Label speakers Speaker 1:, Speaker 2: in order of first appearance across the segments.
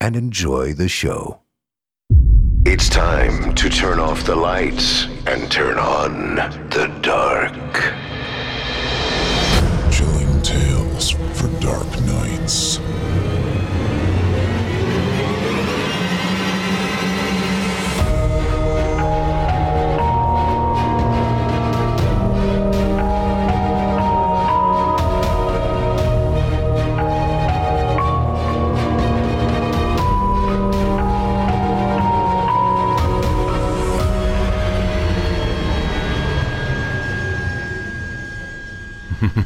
Speaker 1: and enjoy the show.
Speaker 2: It's time to turn off the lights and turn on the dark.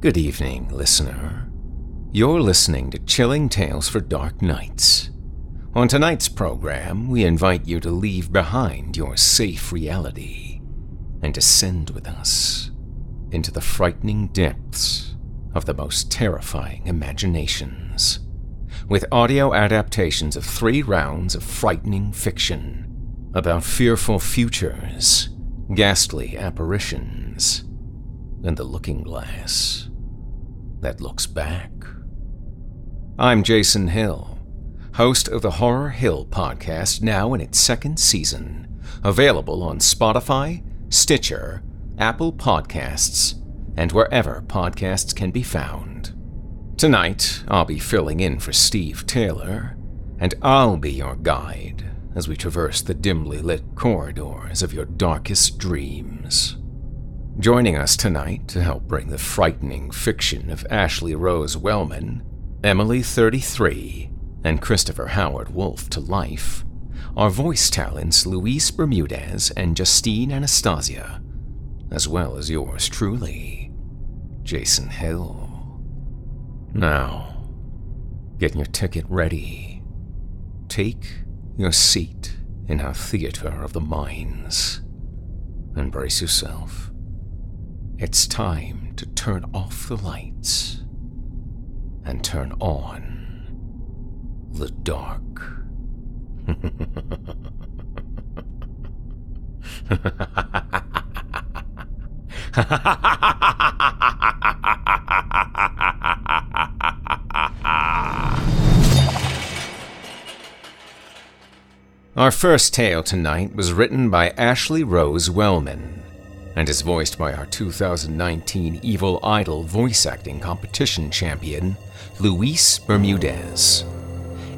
Speaker 3: Good evening, listener. You're listening to Chilling Tales for Dark Nights. On tonight's program, we invite you to leave behind your safe reality and descend with us into the frightening depths of the most terrifying imaginations. With audio adaptations of three rounds of frightening fiction about fearful futures, ghastly apparitions, and the looking glass that looks back. I'm Jason Hill, host of the Horror Hill podcast, now in its second season, available on Spotify, Stitcher, Apple Podcasts, and wherever podcasts can be found. Tonight, I'll be filling in for Steve Taylor, and I'll be your guide as we traverse the dimly lit corridors of your darkest dreams. Joining us tonight to help bring the frightening fiction of Ashley Rose Wellman, Emily 33, and Christopher Howard Wolf to life are voice talents Luis Bermudez and Justine Anastasia, as well as yours truly, Jason Hill. Now, get your ticket ready. Take your seat in our theater of the minds and brace yourself it's time to turn off the lights and turn on the dark. Our first tale tonight was written by Ashley Rose Wellman and is voiced by our 2019 Evil Idol voice acting competition champion, Luis Bermudez.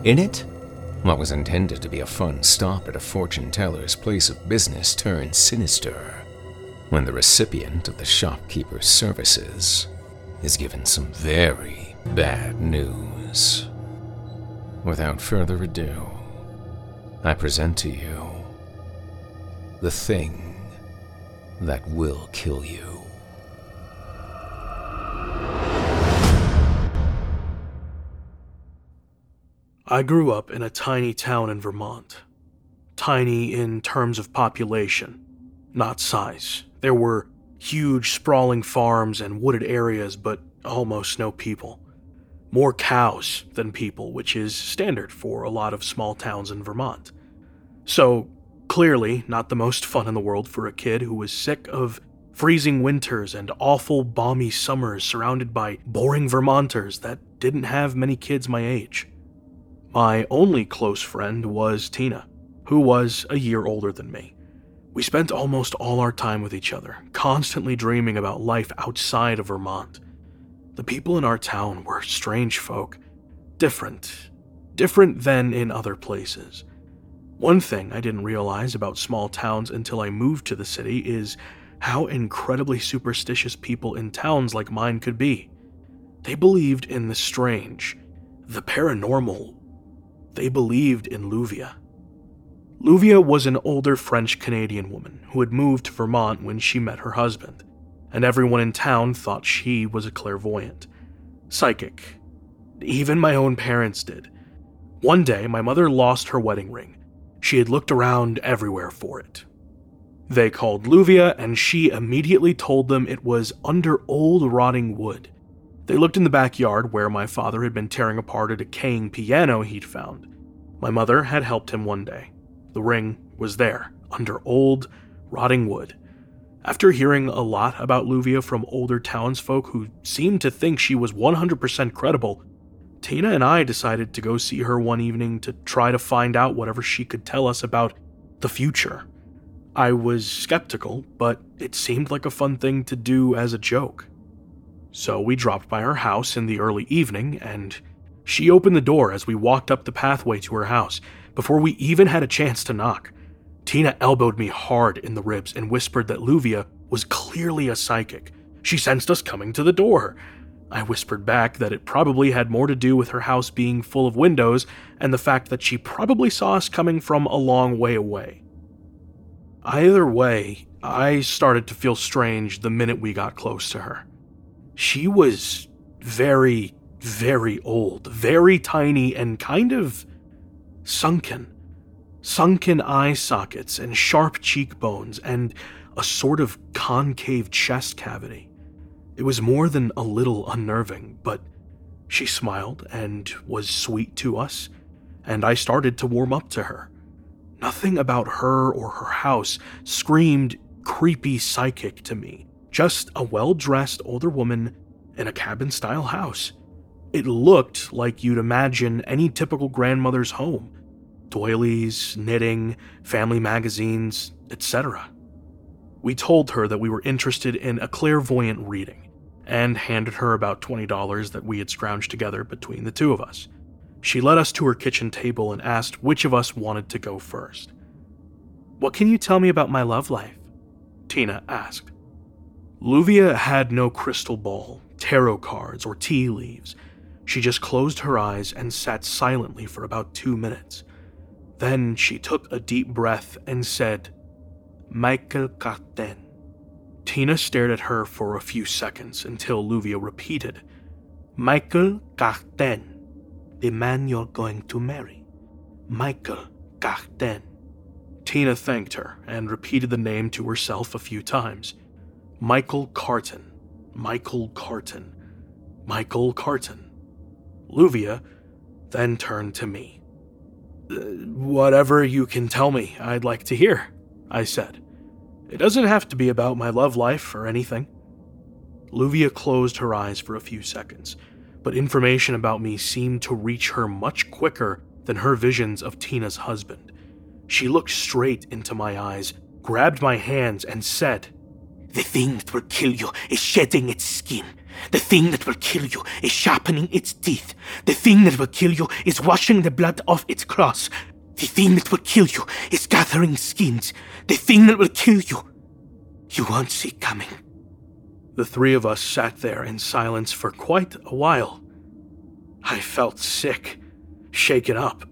Speaker 3: In it, what was intended to be a fun stop at a fortune teller's place of business turned sinister when the recipient of the shopkeeper's services is given some very bad news. Without further ado, I present to you The Thing that will kill you.
Speaker 4: I grew up in a tiny town in Vermont. tiny in terms of population, not size. There were huge, sprawling farms and wooded areas, but almost no people. More cows than people, which is standard for a lot of small towns in Vermont. So, clearly, not the most fun in the world for a kid who was sick of freezing winters and awful, balmy summers surrounded by boring Vermonters that didn't have many kids my age. My only close friend was Tina, who was a year older than me. We spent almost all our time with each other, constantly dreaming about life outside of Vermont. The people in our town were strange folk, different, different than in other places. One thing I didn't realize about small towns until I moved to the city is how incredibly superstitious people in towns like mine could be. They believed in the strange, the paranormal. They believed in Luvia. Luvia was an older French Canadian woman who had moved to Vermont when she met her husband, and everyone in town thought she was a clairvoyant. Psychic. Even my own parents did. One day, my mother lost her wedding ring. She had looked around everywhere for it. They called Luvia, and she immediately told them it was under old rotting wood. They looked in the backyard where my father had been tearing apart a decaying piano he'd found. My mother had helped him one day. The ring was there, under old, rotting wood. After hearing a lot about Luvia from older townsfolk who seemed to think she was 100% credible, Tina and I decided to go see her one evening to try to find out whatever she could tell us about the future. I was skeptical, but it seemed like a fun thing to do as a joke. So we dropped by her house in the early evening, and she opened the door as we walked up the pathway to her house before we even had a chance to knock. Tina elbowed me hard in the ribs and whispered that Luvia was clearly a psychic. She sensed us coming to the door. I whispered back that it probably had more to do with her house being full of windows and the fact that she probably saw us coming from a long way away. Either way, I started to feel strange the minute we got close to her. She was very, very old, very tiny, and kind of sunken. Sunken eye sockets and sharp cheekbones and a sort of concave chest cavity. It was more than a little unnerving, but she smiled and was sweet to us, and I started to warm up to her. Nothing about her or her house screamed creepy psychic to me, just a well dressed older woman in a cabin style house. It looked like you'd imagine any typical grandmother's home doilies, knitting, family magazines, etc. We told her that we were interested in a clairvoyant reading and handed her about $20 that we had scrounged together between the two of us. She led us to her kitchen table and asked which of us wanted to go first. What can you tell me about my love life? Tina asked. Luvia had no crystal ball, tarot cards, or tea leaves. She just closed her eyes and sat silently for about two minutes. Then she took a deep breath and said, Michael Carton. Tina stared at her for a few seconds until Luvia repeated, Michael Carton the man you're going to marry, Michael Carton. Tina thanked her and repeated the name to herself a few times. Michael Carton, Michael Carton, Michael Carton. Luvia then turned to me. Uh, whatever you can tell me, I'd like to hear, I said. It doesn't have to be about my love life or anything. Luvia closed her eyes for a few seconds but information about me seemed to reach her much quicker than her visions of Tina's husband. She looked straight into my eyes, grabbed my hands, and said,
Speaker 5: The thing that will kill you is shedding its skin. The thing that will kill you is sharpening its teeth. The thing that will kill you is washing the blood off its claws. The thing that will kill you is gathering skins. The thing that will kill you, you won't see coming.
Speaker 4: The three of us sat there in silence for quite a while. I felt sick, shaken up.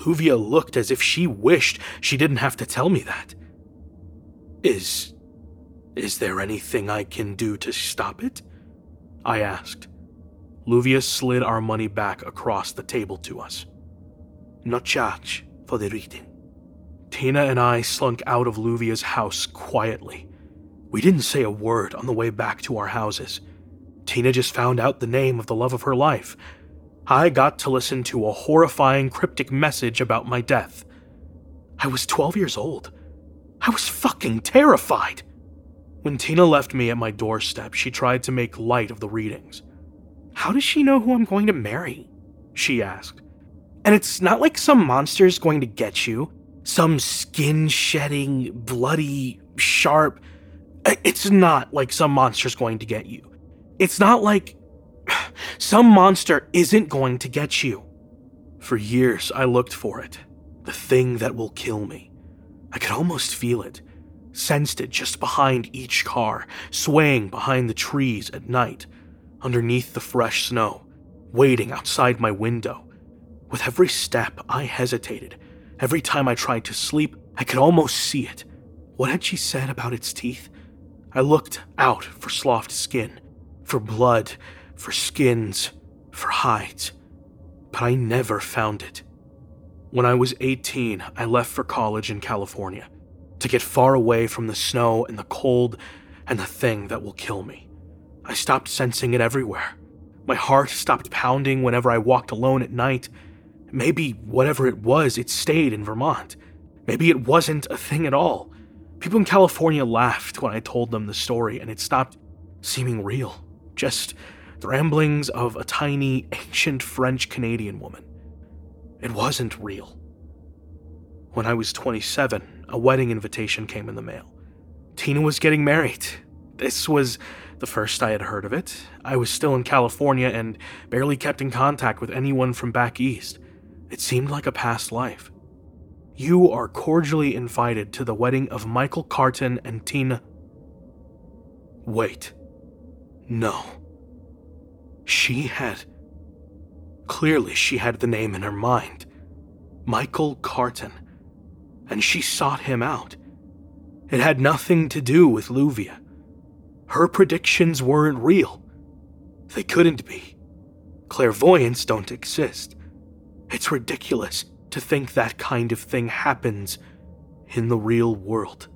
Speaker 4: Luvia looked as if she wished she didn't have to tell me that. Is. is there anything I can do to stop it? I asked. Luvia slid our money back across the table to us.
Speaker 5: No charge for the reading.
Speaker 4: Tina and I slunk out of Luvia's house quietly. We didn't say a word on the way back to our houses. Tina just found out the name of the love of her life. I got to listen to a horrifying cryptic message about my death. I was 12 years old. I was fucking terrified. When Tina left me at my doorstep, she tried to make light of the readings. How does she know who I'm going to marry? She asked. And it's not like some monster's going to get you some skin shedding, bloody, sharp. It's not like some monster's going to get you. It's not like some monster isn't going to get you. For years, I looked for it the thing that will kill me. I could almost feel it, sensed it just behind each car, swaying behind the trees at night, underneath the fresh snow, waiting outside my window. With every step, I hesitated, Every time I tried to sleep, I could almost see it. What had she said about its teeth? I looked out for sloughed skin, for blood, for skins, for hides, but I never found it. When I was 18, I left for college in California to get far away from the snow and the cold and the thing that will kill me. I stopped sensing it everywhere. My heart stopped pounding whenever I walked alone at night, Maybe whatever it was, it stayed in Vermont. Maybe it wasn't a thing at all. People in California laughed when I told them the story, and it stopped seeming real. Just the ramblings of a tiny, ancient French Canadian woman. It wasn't real. When I was 27, a wedding invitation came in the mail. Tina was getting married. This was the first I had heard of it. I was still in California and barely kept in contact with anyone from back east. It seemed like a past life. You are cordially invited to the wedding of Michael Carton and Tina. Wait. No. She had. Clearly, she had the name in her mind Michael Carton. And she sought him out. It had nothing to do with Luvia. Her predictions weren't real. They couldn't be. Clairvoyants don't exist. It's ridiculous to think that kind of thing happens in the real world.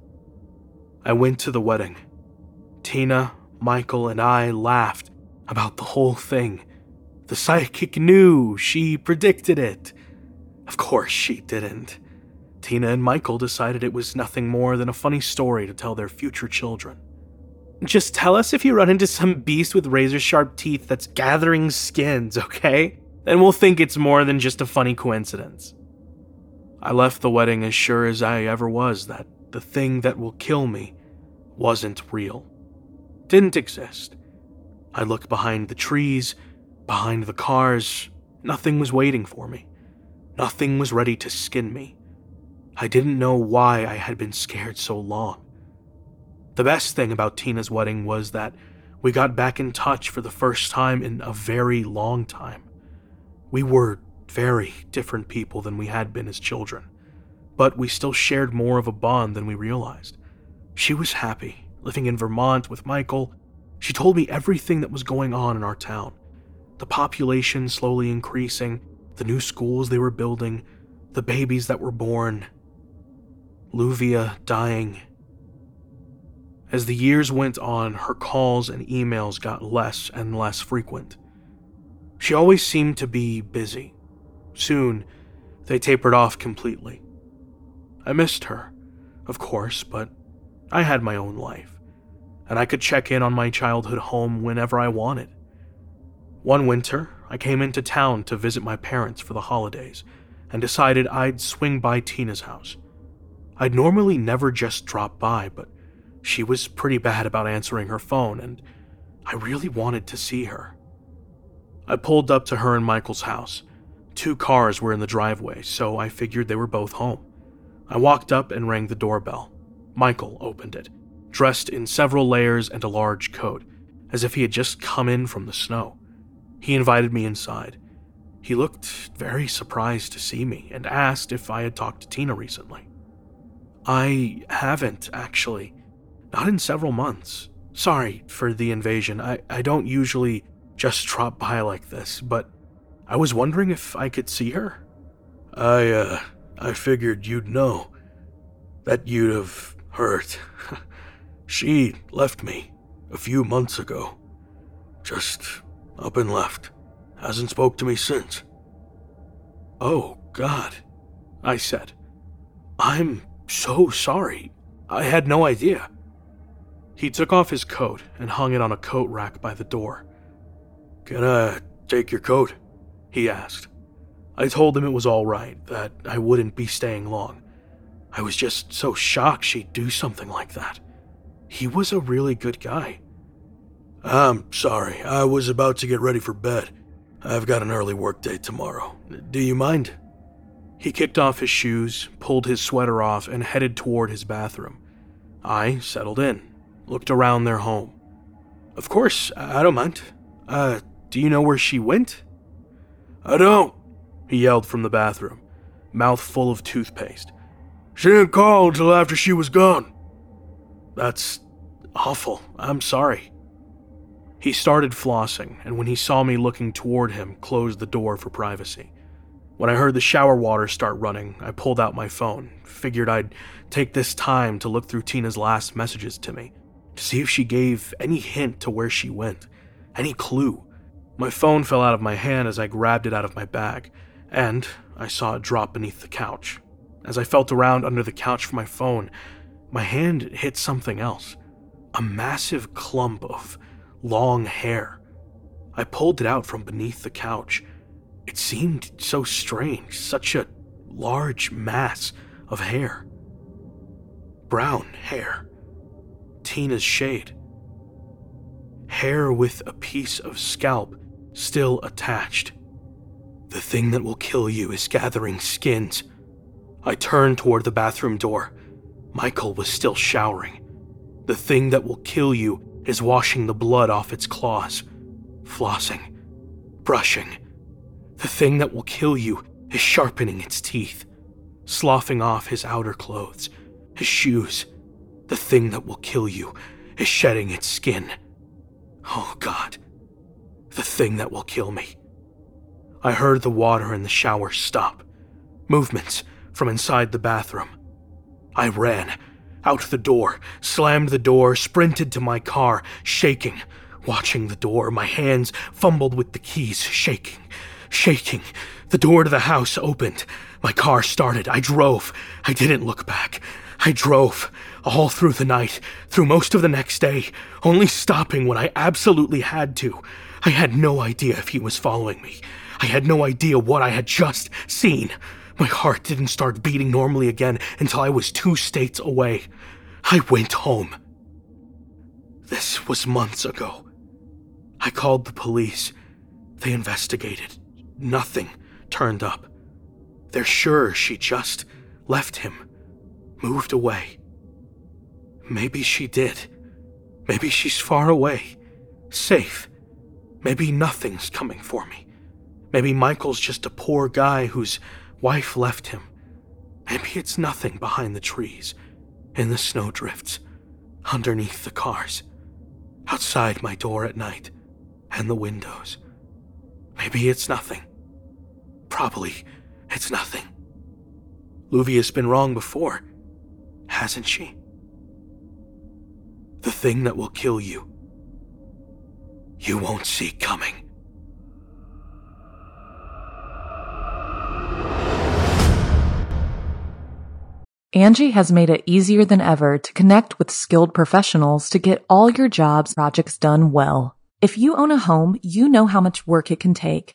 Speaker 4: I went to the wedding. Tina, Michael, and I laughed about the whole thing. The psychic knew, she predicted it. Of course, she didn't. Tina and Michael decided it was nothing more than a funny story to tell their future children. Just tell us if you run into some beast with razor sharp teeth that's gathering skins, okay? then we'll think it's more than just a funny coincidence. I left the wedding as sure as I ever was that the thing that will kill me wasn't real. Didn't exist. I looked behind the trees, behind the cars. Nothing was waiting for me. Nothing was ready to skin me. I didn't know why I had been scared so long. The best thing about Tina's wedding was that we got back in touch for the first time in a very long time. We were very different people than we had been as children, but we still shared more of a bond than we realized. She was happy, living in Vermont with Michael. She told me everything that was going on in our town the population slowly increasing, the new schools they were building, the babies that were born, Luvia dying. As the years went on, her calls and emails got less and less frequent. She always seemed to be busy. Soon, they tapered off completely. I missed her, of course, but I had my own life, and I could check in on my childhood home whenever I wanted. One winter, I came into town to visit my parents for the holidays and decided I'd swing by Tina's house. I'd normally never just drop by, but she was pretty bad about answering her phone, and I really wanted to see her. I pulled up to her and Michael's house. Two cars were in the driveway, so I figured they were both home. I walked up and rang the doorbell. Michael opened it, dressed in several layers and a large coat, as if he had just come in from the snow. He invited me inside. He looked very surprised to see me and asked if I had talked to Tina recently. I haven't, actually. Not in several months. Sorry for the invasion. I, I don't usually just drop by like this, but I was wondering if I could see her. I, uh, I figured you'd know. that you'd have hurt. she left me a few months ago. Just up and left. Hasn't spoke to me since. Oh, God, I said. I'm so sorry. I had no idea. He took off his coat and hung it on a coat rack by the door. Can I take your coat? He asked. I told him it was all right, that I wouldn't be staying long. I was just so shocked she'd do something like that. He was a really good guy. I'm sorry, I was about to get ready for bed. I've got an early workday tomorrow. Do you mind? He kicked off his shoes, pulled his sweater off, and headed toward his bathroom. I settled in, looked around their home. Of course, I don't mind. Uh, do you know where she went? I don't, he yelled from the bathroom, mouth full of toothpaste. She didn't call until after she was gone. That's awful. I'm sorry. He started flossing, and when he saw me looking toward him, closed the door for privacy. When I heard the shower water start running, I pulled out my phone, figured I'd take this time to look through Tina's last messages to me, to see if she gave any hint to where she went, any clue. My phone fell out of my hand as I grabbed it out of my bag, and I saw it drop beneath the couch. As I felt around under the couch for my phone, my hand hit something else a massive clump of long hair. I pulled it out from beneath the couch. It seemed so strange, such a large mass of hair. Brown hair. Tina's shade. Hair with a piece of scalp still attached. The thing that will kill you is gathering skins. I turned toward the bathroom door. Michael was still showering. The thing that will kill you is washing the blood off its claws, flossing, brushing. The thing that will kill you is sharpening its teeth, sloughing off his outer clothes, his shoes. The thing that will kill you is shedding its skin. Oh God, the thing that will kill me. I heard the water in the shower stop, movements from inside the bathroom. I ran out the door, slammed the door, sprinted to my car, shaking, watching the door. My hands fumbled with the keys, shaking, shaking. The door to the house opened. My car started. I drove. I didn't look back. I drove all through the night, through most of the next day, only stopping when I absolutely had to. I had no idea if he was following me. I had no idea what I had just seen. My heart didn't start beating normally again until I was two states away. I went home. This was months ago. I called the police. They investigated. Nothing turned up. They're sure she just left him, moved away. Maybe she did. Maybe she's far away, safe. Maybe nothing's coming for me. Maybe Michael's just a poor guy whose wife left him. Maybe it's nothing behind the trees, in the snowdrifts, underneath the cars, outside my door at night, and the windows. Maybe it's nothing. Probably it's nothing. Luvia's been wrong before, hasn't she? The thing that will kill you, you won't see coming.
Speaker 6: Angie has made it easier than ever to connect with skilled professionals to get all your jobs projects done well. If you own a home, you know how much work it can take,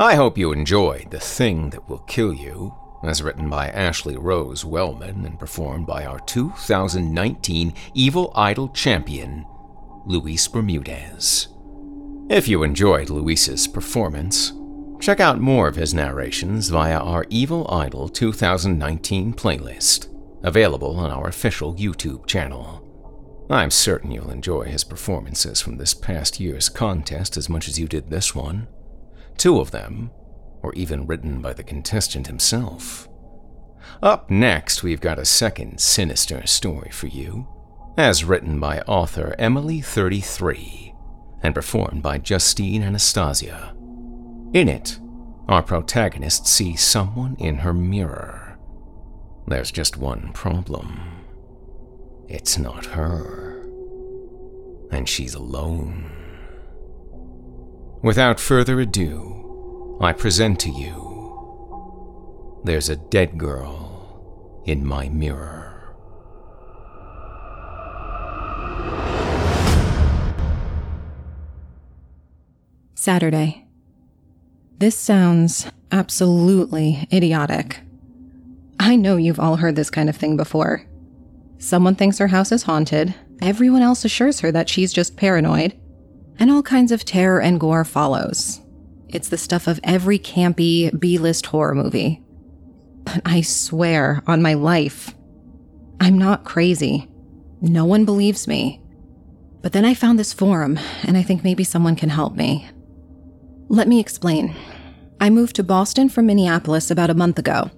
Speaker 3: I hope you enjoyed The Thing That Will Kill You, as written by Ashley Rose Wellman and performed by our 2019 Evil Idol champion, Luis Bermudez. If you enjoyed Luis's performance, check out more of his narrations via our Evil Idol 2019 playlist, available on our official YouTube channel. I'm certain you'll enjoy his performances from this past year's contest as much as you did this one. Two of them were even written by the contestant himself. Up next, we've got a second sinister story for you, as written by author Emily33 and performed by Justine Anastasia. In it, our protagonist sees someone in her mirror. There's just one problem it's not her, and she's alone. Without further ado, I present to you There's a Dead Girl in My Mirror.
Speaker 7: Saturday. This sounds absolutely idiotic. I know you've all heard this kind of thing before. Someone thinks her house is haunted, everyone else assures her that she's just paranoid, and all kinds of terror and gore follows. It's the stuff of every campy B list horror movie. But I swear on my life, I'm not crazy. No one believes me. But then I found this forum, and I think maybe someone can help me. Let me explain. I moved to Boston from Minneapolis about a month ago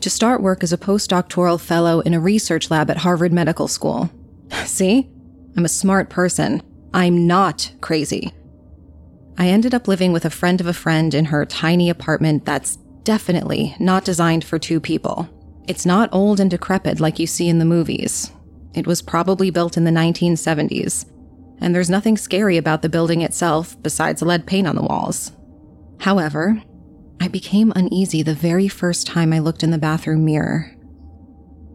Speaker 7: to start work as a postdoctoral fellow in a research lab at Harvard Medical School. See? I'm a smart person. I'm not crazy. I ended up living with a friend of a friend in her tiny apartment that's definitely not designed for two people. It's not old and decrepit like you see in the movies. It was probably built in the 1970s, and there's nothing scary about the building itself besides lead paint on the walls. However, I became uneasy the very first time I looked in the bathroom mirror.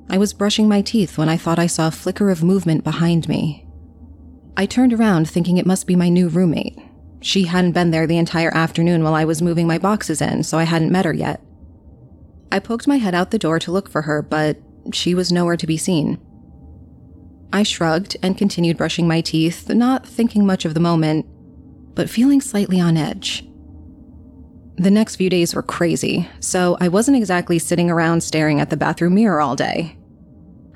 Speaker 7: I was brushing my teeth when I thought I saw a flicker of movement behind me. I turned around thinking it must be my new roommate. She hadn't been there the entire afternoon while I was moving my boxes in, so I hadn't met her yet. I poked my head out the door to look for her, but she was nowhere to be seen. I shrugged and continued brushing my teeth, not thinking much of the moment, but feeling slightly on edge. The next few days were crazy, so I wasn't exactly sitting around staring at the bathroom mirror all day.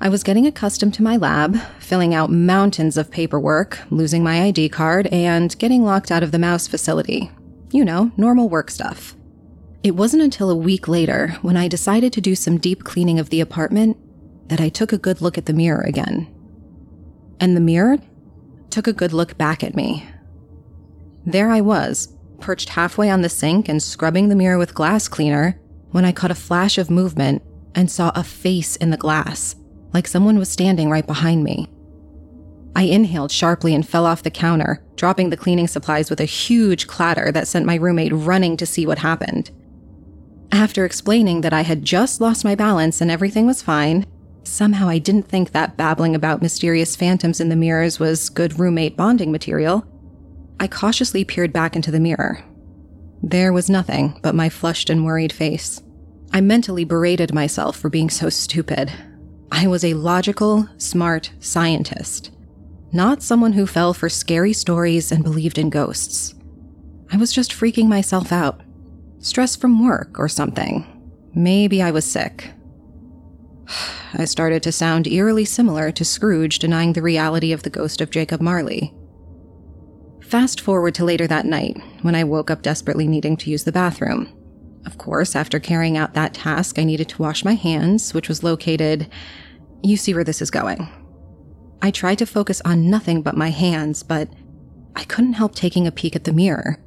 Speaker 7: I was getting accustomed to my lab, filling out mountains of paperwork, losing my ID card, and getting locked out of the mouse facility. You know, normal work stuff. It wasn't until a week later, when I decided to do some deep cleaning of the apartment, that I took a good look at the mirror again and the mirror took a good look back at me. There I was, perched halfway on the sink and scrubbing the mirror with glass cleaner, when I caught a flash of movement and saw a face in the glass, like someone was standing right behind me. I inhaled sharply and fell off the counter, dropping the cleaning supplies with a huge clatter that sent my roommate running to see what happened. After explaining that I had just lost my balance and everything was fine, Somehow I didn't think that babbling about mysterious phantoms in the mirrors was good roommate bonding material. I cautiously peered back into the mirror. There was nothing but my flushed and worried face. I mentally berated myself for being so stupid. I was a logical, smart scientist, not someone who fell for scary stories and believed in ghosts. I was just freaking myself out. Stress from work or something. Maybe I was sick. I started to sound eerily similar to Scrooge denying the reality of the ghost of Jacob Marley. Fast forward to later that night, when I woke up desperately needing to use the bathroom. Of course, after carrying out that task, I needed to wash my hands, which was located. You see where this is going. I tried to focus on nothing but my hands, but I couldn't help taking a peek at the mirror.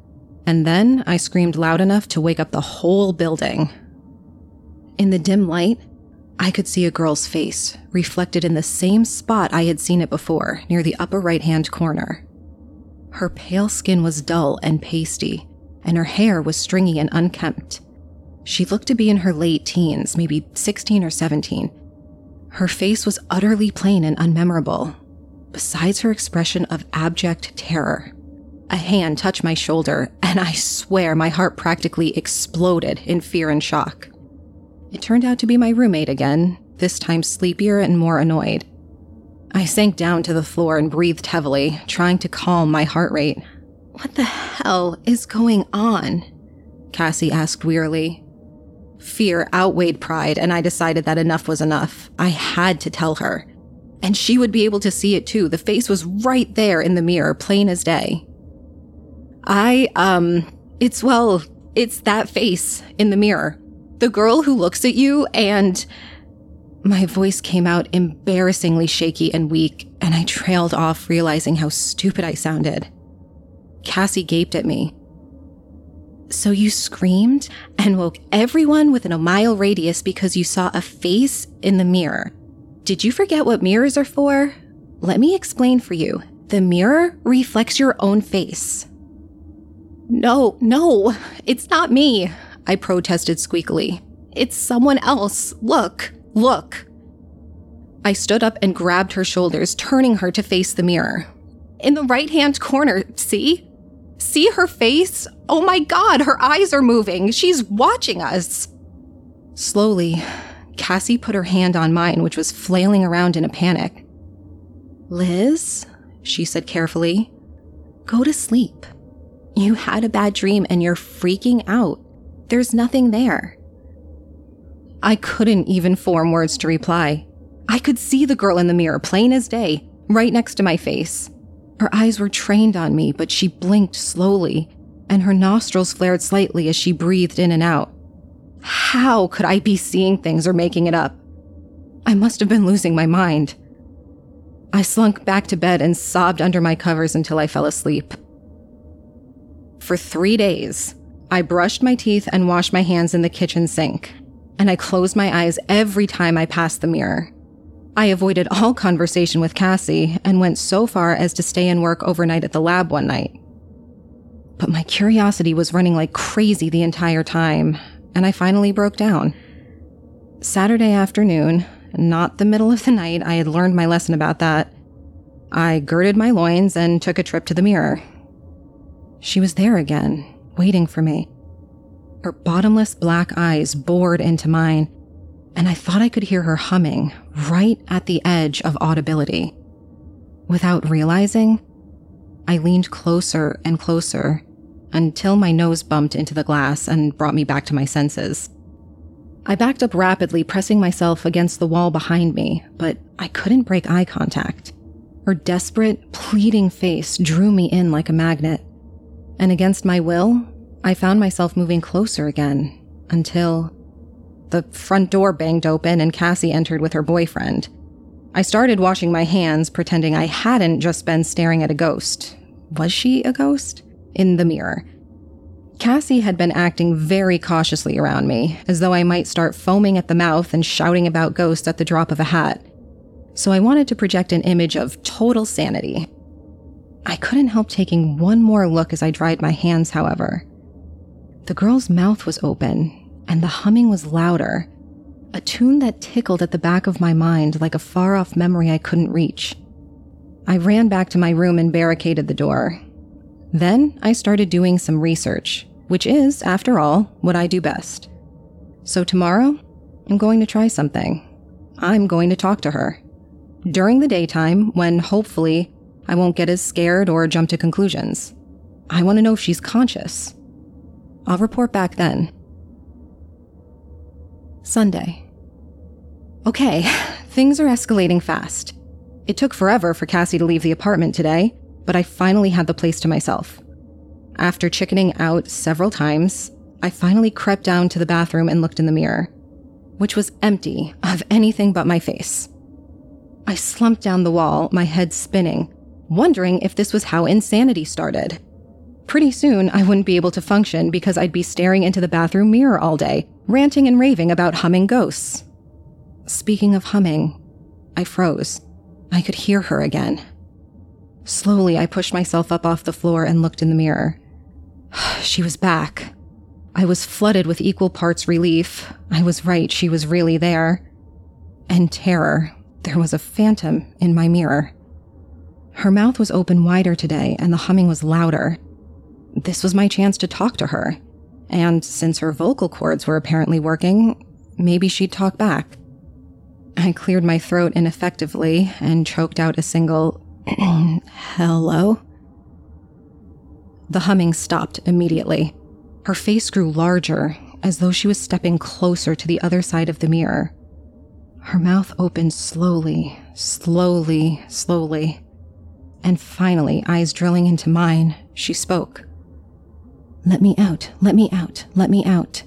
Speaker 7: And then I screamed loud enough to wake up the whole building. In the dim light, I could see a girl's face, reflected in the same spot I had seen it before, near the upper right hand corner. Her pale skin was dull and pasty, and her hair was stringy and unkempt. She looked to be in her late teens, maybe 16 or 17. Her face was utterly plain and unmemorable, besides her expression of abject terror. A hand touched my shoulder, and I swear my heart practically exploded in fear and shock. It turned out to be my roommate again, this time sleepier and more annoyed. I sank down to the floor and breathed heavily, trying to calm my heart rate. What the hell is going on? Cassie asked wearily. Fear outweighed pride, and I decided that enough was enough. I had to tell her. And she would be able to see it too. The face was right there in the mirror, plain as day. I, um, it's well, it's that face in the mirror. The girl who looks at you and. My voice came out embarrassingly shaky and weak, and I trailed off, realizing how stupid I sounded. Cassie gaped at me. So you screamed and woke everyone within a mile radius because you saw a face in the mirror. Did you forget what mirrors are for? Let me explain for you. The mirror reflects your own face. No, no, it's not me, I protested squeakily. It's someone else. Look, look. I stood up and grabbed her shoulders, turning her to face the mirror. In the right hand corner, see? See her face? Oh my god, her eyes are moving. She's watching us. Slowly, Cassie put her hand on mine, which was flailing around in a panic. Liz, she said carefully, go to sleep. You had a bad dream and you're freaking out. There's nothing there. I couldn't even form words to reply. I could see the girl in the mirror, plain as day, right next to my face. Her eyes were trained on me, but she blinked slowly, and her nostrils flared slightly as she breathed in and out. How could I be seeing things or making it up? I must have been losing my mind. I slunk back to bed and sobbed under my covers until I fell asleep. For three days, I brushed my teeth and washed my hands in the kitchen sink, and I closed my eyes every time I passed the mirror. I avoided all conversation with Cassie and went so far as to stay and work overnight at the lab one night. But my curiosity was running like crazy the entire time, and I finally broke down. Saturday afternoon, not the middle of the night, I had learned my lesson about that. I girded my loins and took a trip to the mirror. She was there again, waiting for me. Her bottomless black eyes bored into mine, and I thought I could hear her humming right at the edge of audibility. Without realizing, I leaned closer and closer until my nose bumped into the glass and brought me back to my senses. I backed up rapidly, pressing myself against the wall behind me, but I couldn't break eye contact. Her desperate, pleading face drew me in like a magnet and against my will, I found myself moving closer again until the front door banged open and Cassie entered with her boyfriend. I started washing my hands, pretending I hadn't just been staring at a ghost. Was she a ghost? In the mirror. Cassie had been acting very cautiously around me, as though I might start foaming at the mouth and shouting about ghosts at the drop of a hat. So I wanted to project an image of total sanity, I couldn't help taking one more look as I dried my hands, however. The girl's mouth was open, and the humming was louder, a tune that tickled at the back of my mind like a far off memory I couldn't reach. I ran back to my room and barricaded the door. Then I started doing some research, which is, after all, what I do best. So tomorrow, I'm going to try something. I'm going to talk to her. During the daytime, when hopefully I won't get as scared or jump to conclusions. I want to know if she's conscious. I'll report back then. Sunday. Okay, things are escalating fast. It took forever for Cassie to leave the apartment today, but I finally had the place to myself. After chickening out several times, I finally crept down to the bathroom and looked in the mirror, which was empty of anything but my face. I slumped down the wall, my head spinning, wondering if this was how insanity started. Pretty soon, I wouldn't be able to function because I'd be staring into the bathroom mirror all day, ranting and raving about humming ghosts. Speaking of humming, I froze. I could hear her again. Slowly, I pushed myself up off the floor and looked in the mirror. she was back. I was flooded with equal parts relief. I was right, she was really there. And terror. There was a phantom in my mirror. Her mouth was open wider today, and the humming was louder. This was my chance to talk to her. And since her vocal cords were apparently working, maybe she'd talk back. I cleared my throat ineffectively and choked out a single hello. The humming stopped immediately. Her face grew larger, as though she was stepping closer to the other side of the mirror. Her mouth opened slowly, slowly, slowly. And finally, eyes drilling into mine, she spoke. Let me out, let me out, let me out.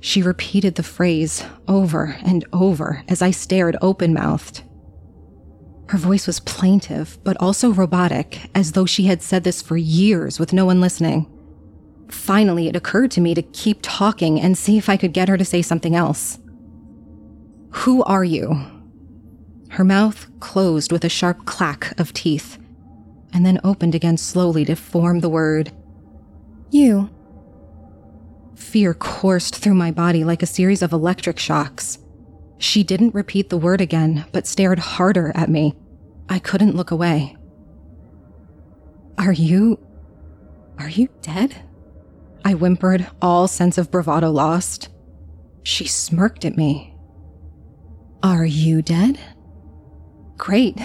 Speaker 7: She repeated the phrase over and over as I stared open mouthed. Her voice was plaintive, but also robotic, as though she had said this for years with no one listening. Finally, it occurred to me to keep talking and see if I could get her to say something else. Who are you? Her mouth closed with a sharp clack of teeth, and then opened again slowly to form the word You. Fear coursed through my body like a series of electric shocks. She didn't repeat the word again, but stared harder at me. I couldn't look away. Are you. Are you dead? I whimpered, all sense of bravado lost. She smirked at me. Are you dead? Great.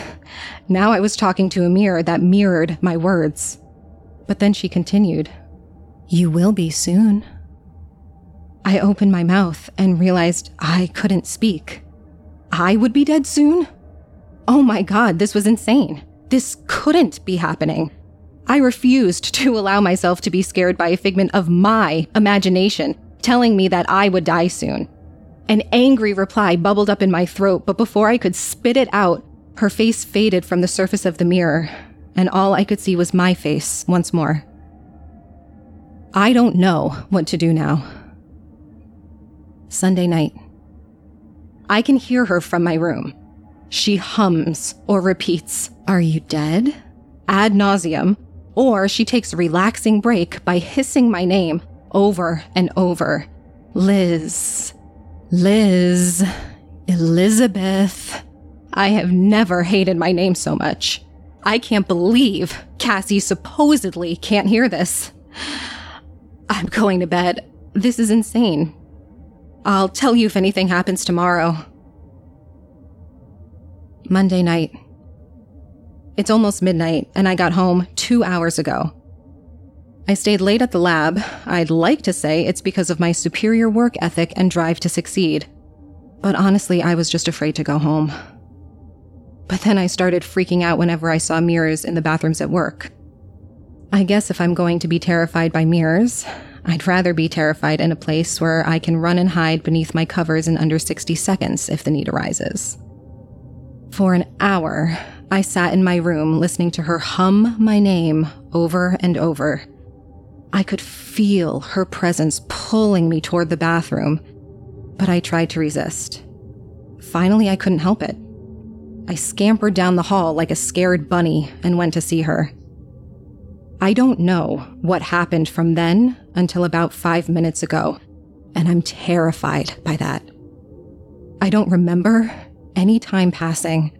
Speaker 7: Now I was talking to a mirror that mirrored my words. But then she continued, You will be soon. I opened my mouth and realized I couldn't speak. I would be dead soon? Oh my god, this was insane. This couldn't be happening. I refused to allow myself to be scared by a figment of my imagination telling me that I would die soon. An angry reply bubbled up in my throat, but before I could spit it out, her face faded from the surface of the mirror, and all I could see was my face once more. I don't know what to do now. Sunday night. I can hear her from my room. She hums or repeats, Are you dead? ad nauseum, or she takes a relaxing break by hissing my name over and over Liz, Liz, Elizabeth. I have never hated my name so much. I can't believe Cassie supposedly can't hear this. I'm going to bed. This is insane. I'll tell you if anything happens tomorrow. Monday night. It's almost midnight, and I got home two hours ago. I stayed late at the lab. I'd like to say it's because of my superior work ethic and drive to succeed. But honestly, I was just afraid to go home. But then I started freaking out whenever I saw mirrors in the bathrooms at work. I guess if I'm going to be terrified by mirrors, I'd rather be terrified in a place where I can run and hide beneath my covers in under 60 seconds if the need arises. For an hour, I sat in my room listening to her hum my name over and over. I could feel her presence pulling me toward the bathroom, but I tried to resist. Finally, I couldn't help it. I scampered down the hall like a scared bunny and went to see her. I don't know what happened from then until about five minutes ago, and I'm terrified by that. I don't remember any time passing,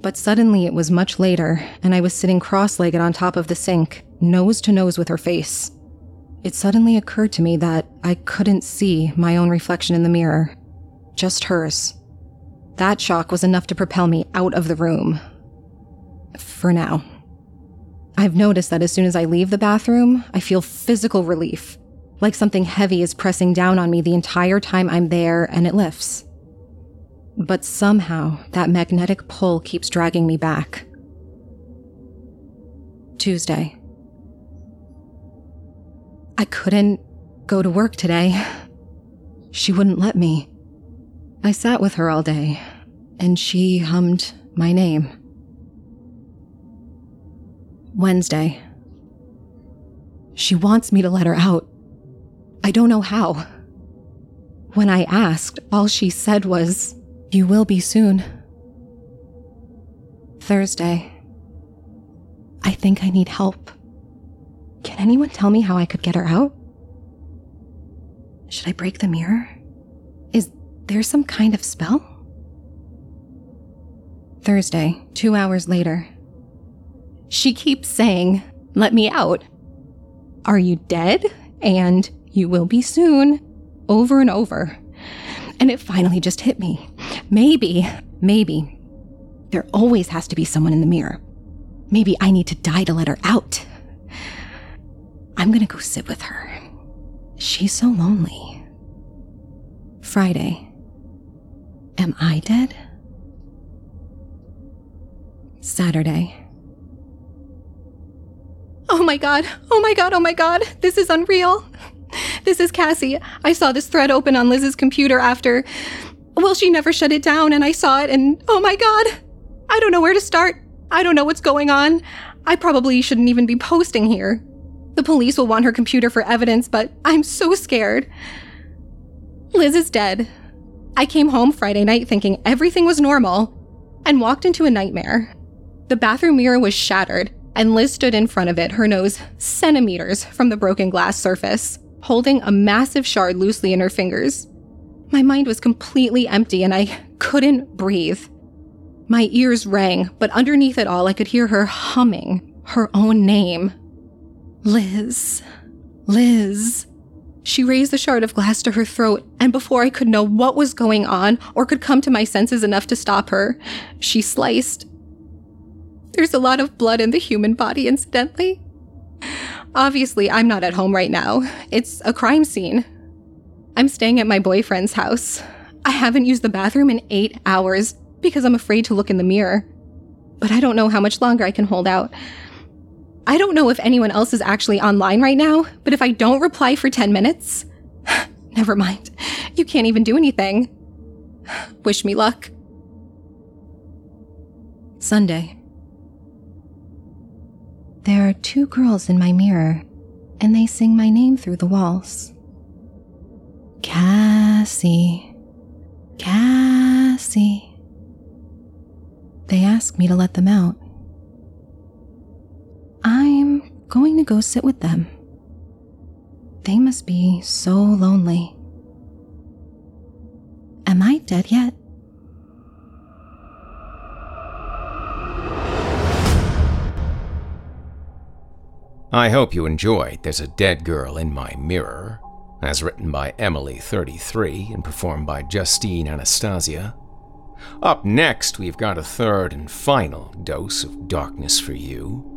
Speaker 7: but suddenly it was much later, and I was sitting cross legged on top of the sink, nose to nose with her face. It suddenly occurred to me that I couldn't see my own reflection in the mirror, just hers. That shock was enough to propel me out of the room. For now. I've noticed that as soon as I leave the bathroom, I feel physical relief, like something heavy is pressing down on me the entire time I'm there and it lifts. But somehow, that magnetic pull keeps dragging me back. Tuesday. I couldn't go to work today. She wouldn't let me. I sat with her all day, and she hummed my name. Wednesday. She wants me to let her out. I don't know how. When I asked, all she said was, You will be soon. Thursday. I think I need help. Can anyone tell me how I could get her out? Should I break the mirror? Is there some kind of spell? Thursday, two hours later. She keeps saying, Let me out. Are you dead? And you will be soon. Over and over. And it finally just hit me. Maybe, maybe, there always has to be someone in the mirror. Maybe I need to die to let her out. I'm gonna go sit with her. She's so lonely. Friday. Am I dead? Saturday. Oh my god, oh my god, oh my god, this is unreal. This is Cassie. I saw this thread open on Liz's computer after. Well, she never shut it down, and I saw it, and oh my god, I don't know where to start. I don't know what's going on. I probably shouldn't even be posting here. The police will want her computer for evidence, but I'm so scared. Liz is dead. I came home Friday night thinking everything was normal and walked into a nightmare. The bathroom mirror was shattered, and Liz stood in front of it, her nose centimeters from the broken glass surface, holding a massive shard loosely in her fingers. My mind was completely empty and I couldn't breathe. My ears rang, but underneath it all, I could hear her humming her own name Liz. Liz. She raised the shard of glass to her throat, and before I could know what was going on or could come to my senses enough to stop her, she sliced. There's a lot of blood in the human body, incidentally. Obviously, I'm not at home right now. It's a crime scene. I'm staying at my boyfriend's house. I haven't used the bathroom in eight hours because I'm afraid to look in the mirror. But I don't know how much longer I can hold out. I don't know if anyone else is actually online right now, but if I don't reply for 10 minutes, never mind. You can't even do anything. Wish me luck. Sunday. There are two girls in my mirror, and they sing my name through the walls. Cassie. Cassie. They ask me to let them out. I'm going to go sit with them. They must be so lonely. Am I dead yet?
Speaker 3: I hope you enjoyed There's a Dead Girl in My Mirror, as written by Emily33 and performed by Justine Anastasia. Up next, we've got a third and final dose of darkness for you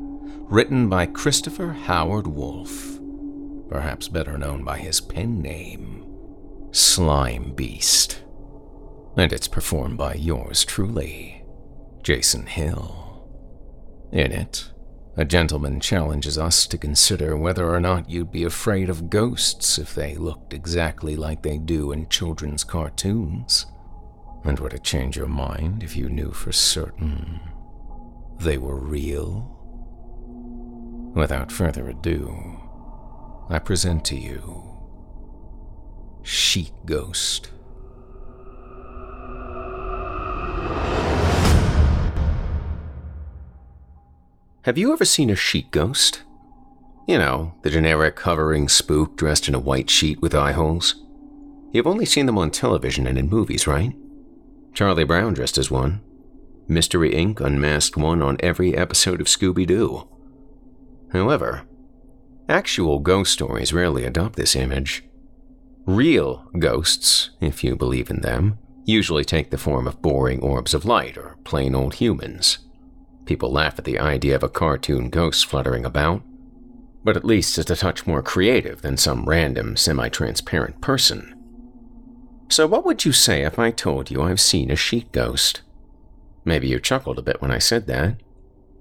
Speaker 3: written by Christopher Howard Wolf, perhaps better known by his pen name, Slime Beast. And it's performed by yours truly, Jason Hill. In it, a gentleman challenges us to consider whether or not you'd be afraid of ghosts if they looked exactly like they do in children's cartoons. And would it change your mind if you knew for certain they were real? Without further ado, I present to you Sheet Ghost. Have you ever seen a sheet ghost? You know, the generic hovering spook dressed in a white sheet with eye holes. You've only seen them on television and in movies, right? Charlie Brown dressed as one. Mystery Inc. unmasked one on every episode of Scooby Doo. However, actual ghost stories rarely adopt this image. Real ghosts, if you believe in them, usually take the form of boring orbs of light or plain old humans. People laugh at the idea of a cartoon ghost fluttering about, but at least it's a touch more creative than some random semi transparent person. So, what would you say if I told you I've seen a sheet ghost? Maybe you chuckled a bit when I said that.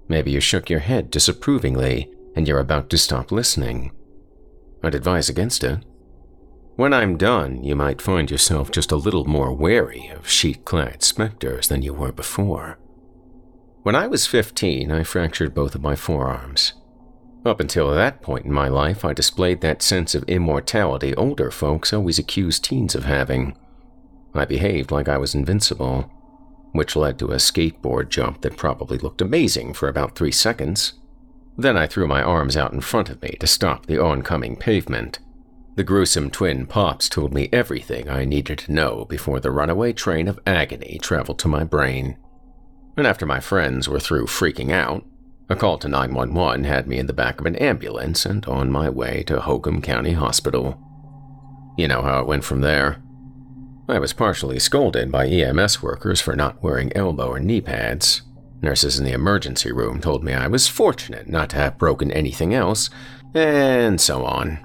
Speaker 3: Maybe you shook your head disapprovingly and you're about to stop listening. I'd advise against it. When I'm done, you might find yourself just a little more wary of sheet clad specters than you were before. When I was 15, I fractured both of my forearms. Up until that point in my life, I displayed that sense of immortality older folks always accuse teens of having. I behaved like I was invincible, which led to a skateboard jump that probably looked amazing for about three seconds. Then I threw my arms out in front of me to stop the oncoming pavement. The gruesome twin pops told me everything I needed to know before the runaway train of agony traveled to my brain. And after my friends were through freaking out, A call to 911 had me in the back of an ambulance and on my way to Holcomb County Hospital. You know how it went from there. I was partially scolded by EMS workers for not wearing elbow or knee pads. Nurses in the emergency room told me I was fortunate not to have broken anything else, and so on.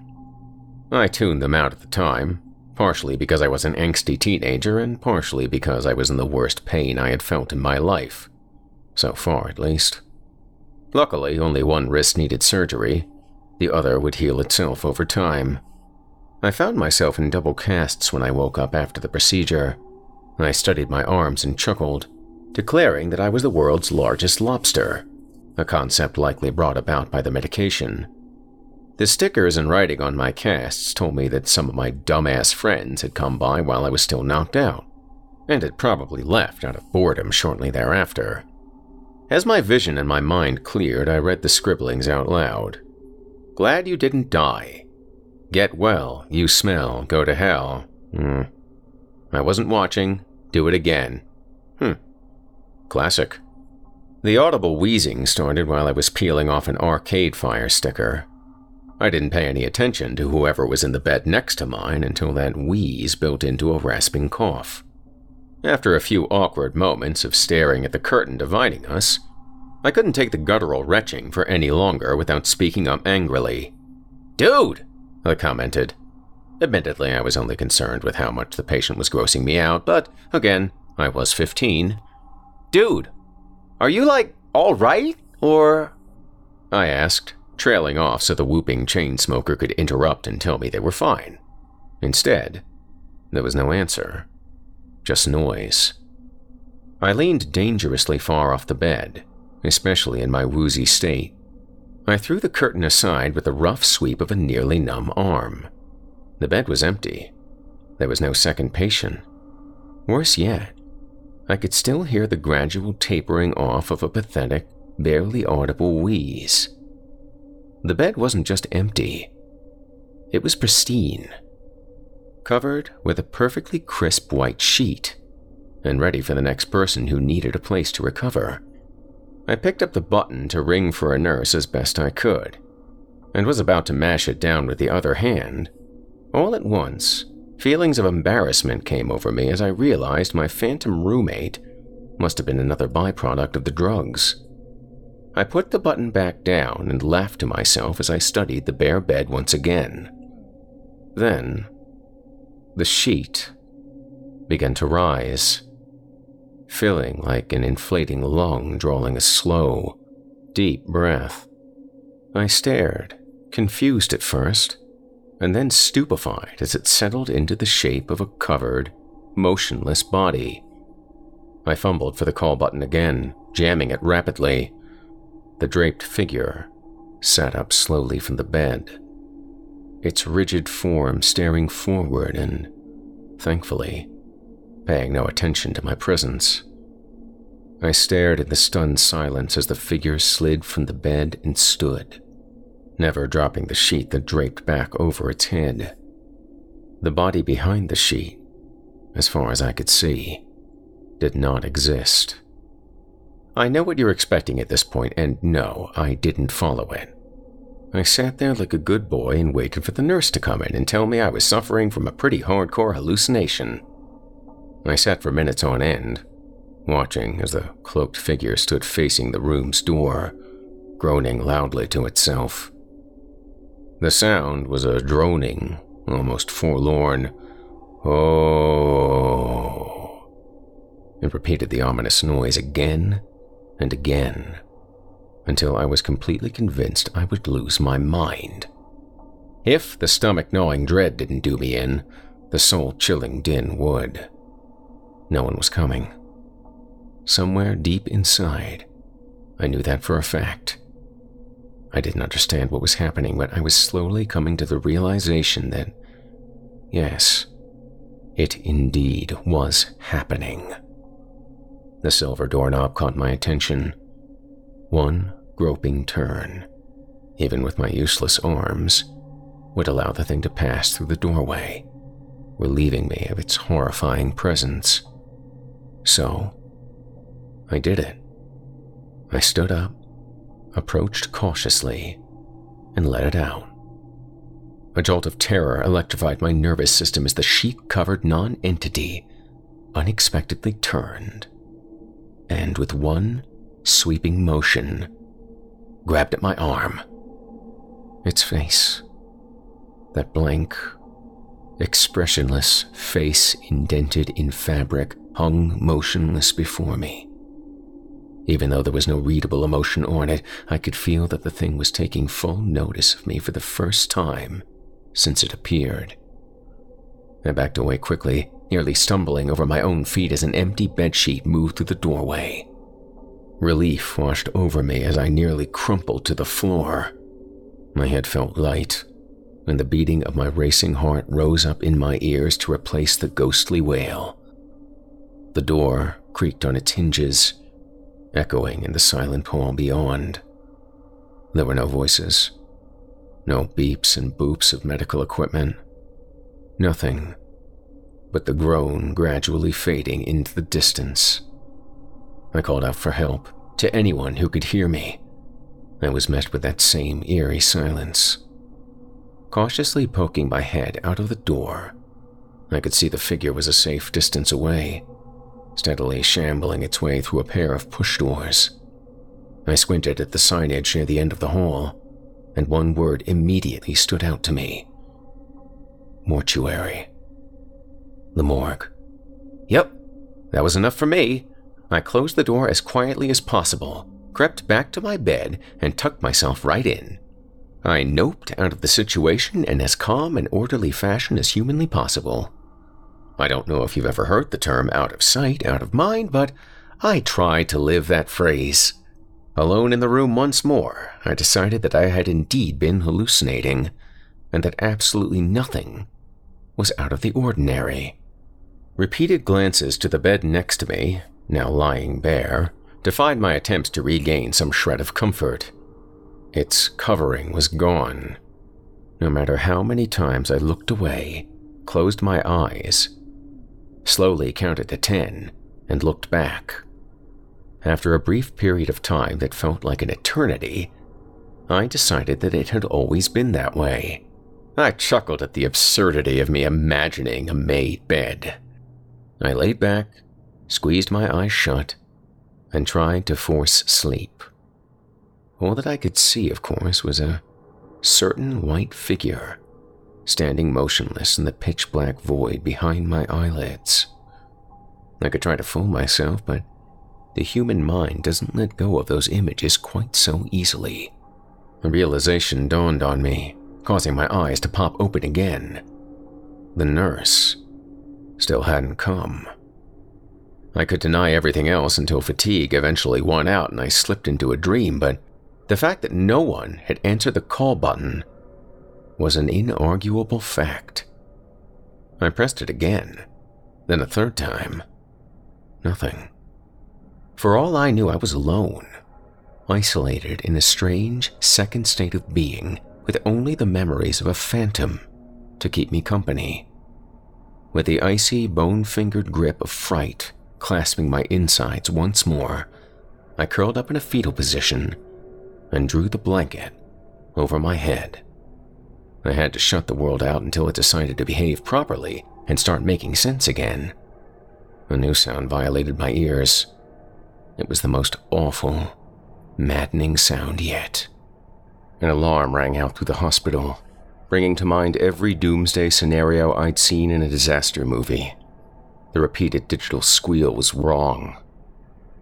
Speaker 3: I tuned them out at the time, partially because I was an angsty teenager and partially because I was in the worst pain I had felt in my life. So far, at least. Luckily, only one wrist needed surgery. The other would heal itself over time. I found myself in double casts when I woke up after the procedure. I studied my arms and chuckled, declaring that I was the world's largest lobster, a concept likely brought about by the medication. The stickers and writing on my casts told me that some of my dumbass friends had come by while I was still knocked out, and had probably left out of boredom shortly thereafter. As my vision and my mind cleared, I read the scribblings out loud. Glad you didn't die. Get well, you smell, go to hell. Hmm. I wasn't watching, do it again. Hmm. Classic. The audible wheezing started while I was peeling off an arcade fire sticker. I didn't pay any attention to whoever was in the bed next to mine until that wheeze built into a rasping cough. After a few awkward moments of staring at the curtain dividing us, I couldn't take the guttural retching for any longer without speaking up angrily. Dude, I commented. Admittedly, I was only concerned with how much the patient was grossing me out, but again, I was 15. Dude, are you like all right? Or. I asked, trailing off so the whooping chain smoker could interrupt and tell me they were fine. Instead, there was no answer, just noise. I leaned dangerously far off the bed, especially in my woozy state. I threw the curtain aside with a rough sweep of a nearly numb arm. The bed was empty. There was no second patient. Worse yet, I could still hear the gradual tapering off of a pathetic, barely audible wheeze. The bed wasn't just empty, it was pristine, covered with a perfectly crisp white sheet, and ready for the next person who needed a place to recover. I picked up the button to ring for a nurse as best I could, and was about to mash it down with the other hand. All at once, feelings of embarrassment came over me as I realized my phantom roommate must have been another byproduct of the drugs. I put the button back down and laughed to myself as I studied the bare bed once again. Then, the sheet began to rise filling like an inflating lung drawing a slow, deep breath. I stared, confused at first, and then stupefied as it settled into the shape of a covered, motionless body. I fumbled for the call button again, jamming it rapidly. The draped figure sat up slowly from the bed, its rigid form staring forward and, thankfully, paying no attention to my presence. I stared in the stunned silence as the figure slid from the bed and stood, never dropping the sheet that draped back over its head. The body behind the sheet, as far as I could see, did not exist. I know what you're expecting at this point, and no, I didn't follow it. I sat there like a good boy and waited for the nurse to come in and tell me I was suffering from a pretty hardcore hallucination. I sat for minutes on end, watching as the cloaked figure stood facing the room's door, groaning loudly to itself. The sound was a droning, almost forlorn, oh. It repeated the ominous noise again and again until I was completely convinced I would lose my mind. If the stomach gnawing dread didn't do me in, the soul chilling din would. No one was coming. Somewhere deep inside, I knew that for a fact. I didn't understand what was happening, but I was slowly coming to the realization that, yes, it indeed was happening. The silver doorknob caught my attention. One groping turn, even with my useless arms, would allow the thing to pass through the doorway, relieving me of its horrifying presence. So, I did it. I stood up, approached cautiously and let it out. A jolt of terror electrified my nervous system as the sheet covered non-entity unexpectedly turned and, with one sweeping motion, grabbed at my arm. Its face, that blank, expressionless face indented in fabric, hung motionless before me. Even though there was no readable emotion on it, I could feel that the thing was taking full notice of me for the first time since it appeared. I backed away quickly, nearly stumbling over my own feet as an empty bedsheet moved through the doorway. Relief washed over me as I nearly crumpled to the floor. My head felt light, and the beating of my racing heart rose up in my ears to replace the ghostly wail. The door creaked on its hinges, echoing in the silent hall beyond. There were no voices, no beeps and boops of medical equipment, nothing but the groan gradually fading into the distance. I called out for help to anyone who could hear me. I was met with that same eerie silence. Cautiously poking my head out of the door, I could see the figure was a safe distance away, steadily shambling its way through a pair of push doors. I squinted at the signage near the end of the hall, and one word immediately stood out to me mortuary. The morgue. Yep, that was enough for me. I closed the door as quietly as possible, crept back to my bed, and tucked myself right in. I noped out of the situation in as calm and orderly fashion as humanly possible. I don't know if you've ever heard the term out of sight, out of mind, but I tried to live that phrase. Alone in the room once more, I decided that I had indeed been hallucinating, and that absolutely nothing was out of the ordinary. Repeated glances to the bed next to me, now lying bare, defied my attempts to regain some shred of comfort. Its covering was gone. No matter how many times I looked away, closed my eyes, slowly counted to ten, and looked back. After a brief period of time that felt like an eternity, I decided that it had always been that way. I chuckled at the absurdity of me imagining a made bed. I laid back, squeezed my eyes shut, and tried to force sleep. All that I could see, of course, was a certain white figure standing motionless in the pitch black void behind my eyelids. I could try to fool myself, but the human mind doesn't let go of those images quite so easily. A realization dawned on me, causing my eyes to pop open again. The nurse still hadn't come. I could deny everything else until fatigue eventually won out and I slipped into a dream, but the fact that no one had answered the call button was an inarguable fact. I pressed it again, then a third time. Nothing. For all I knew, I was alone, isolated in a strange second state of being with only the memories of a phantom to keep me company with the icy, bone fingered grip of fright clasping my insides once more, I curled up in a fetal position and drew the blanket over my head. I had to shut the world out until it decided to behave properly and start making sense again. A new sound violated my ears. It was the most awful, maddening sound yet. An alarm rang out through the hospital, bringing to mind every doomsday scenario I'd seen in a disaster movie. The repeated digital squeal was wrong.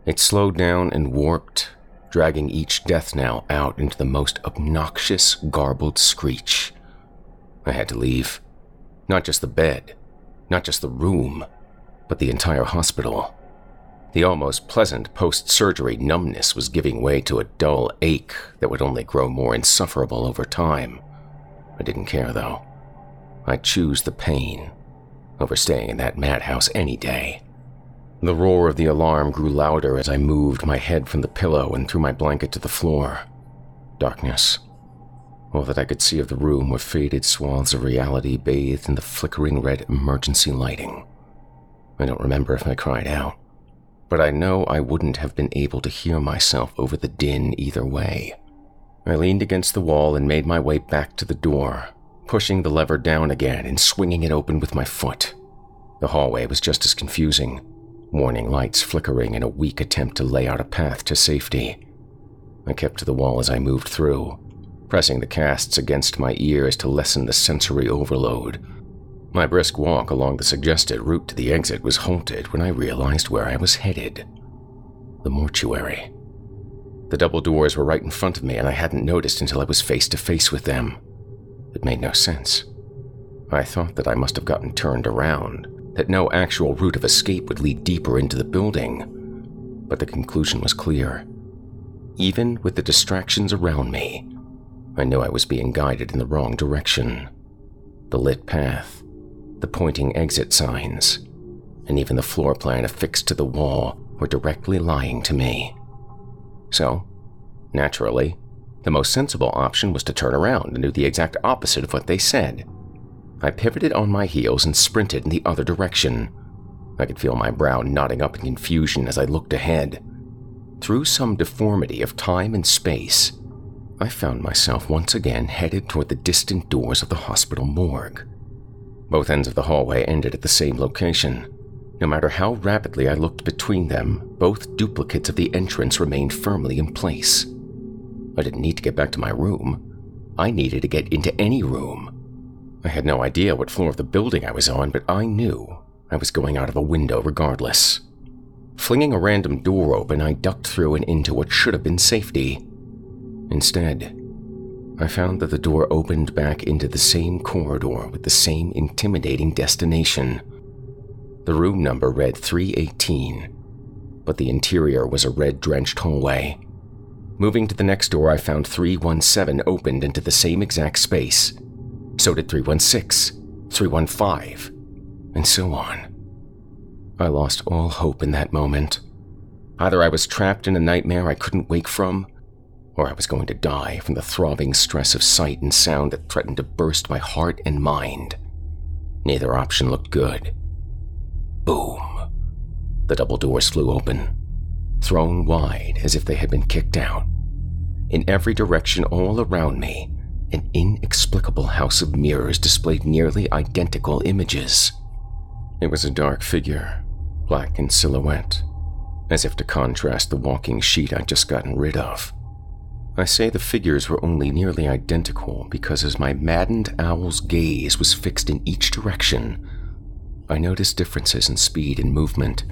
Speaker 3: It slowed down and warped, dragging each death knell out into the most obnoxious, garbled screech. I had to leave. Not just the bed, not just the room, but the entire hospital. The almost pleasant post surgery numbness was giving way to a dull ache that would only grow more insufferable over time. I didn't care, though. I'd choose the pain over staying in that madhouse any day. The roar of the alarm grew louder as I moved my head from the pillow and threw my blanket to the floor. Darkness. All that I could see of the room were faded swaths of reality bathed in the flickering red emergency lighting. I don't remember if I cried out, but I know I wouldn't have been able to hear myself over the din either way. I leaned against the wall and made my way back to the door, pushing the lever down again and swinging it open with my foot. The hallway was just as confusing, warning lights flickering in a weak attempt to lay out a path to safety. I kept to the wall as I moved through, pressing the casts against my ears to lessen the sensory overload. My brisk walk along the suggested route to the exit was halted when I realized where I was headed the mortuary. The double doors were right in front of me, and I hadn't noticed until I was face to face with them. It made no sense. I thought that I must have gotten turned around, that no actual route of escape would lead deeper into the building. But the conclusion was clear. Even with the distractions around me, I knew I was being guided in the wrong direction. The lit path, the pointing exit signs, and even the floor plan affixed to the wall were directly lying to me. So, naturally, the most sensible option was to turn around and do the exact opposite of what they said. I pivoted on my heels and sprinted in the other direction. I could feel my brow knotting up in confusion as I looked ahead. Through some deformity of time and space, I found myself once again headed toward the distant doors of the hospital morgue. Both ends of the hallway ended at the same location. No matter how rapidly I looked between them, both duplicates of the entrance remained firmly in place. I didn't need to get back to my room. I needed to get into any room. I had no idea what floor of the building I was on, but I knew I was going out of a window regardless. Flinging a random door open, I ducked through and into what should have been safety. Instead, I found that the door opened back into the same corridor with the same intimidating destination. The room number read 318, but the interior was a red drenched hallway. Moving to the next door, I found 317 opened into the same exact space. So did 316, 315, and so on. I lost all hope in that moment. Either I was trapped in a nightmare I couldn't wake from, or I was going to die from the throbbing stress of sight and sound that threatened to burst my heart and mind. Neither option looked good. Boom. The double doors flew open, thrown wide as if they had been kicked out. In every direction all around me, an inexplicable house of mirrors displayed nearly identical images. It was a dark figure, black in silhouette, as if to contrast the walking sheet I'd just gotten rid of. I say the figures were only nearly identical because as my maddened owl's gaze was fixed in each direction, I noticed differences in speed and movement.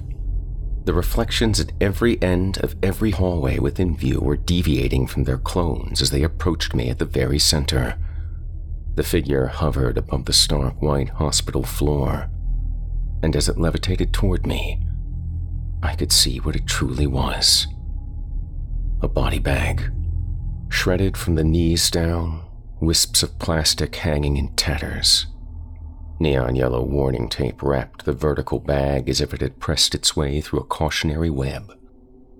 Speaker 3: The reflections at every end of every hallway within view were deviating from their clones as they approached me at the very center. The figure hovered above the stark white hospital floor, and as it levitated toward me, I could see what it truly was a body bag Shredded from the knees down, wisps of plastic hanging in tatters. Neon yellow warning tape wrapped the vertical bag as if it had pressed its way through a cautionary web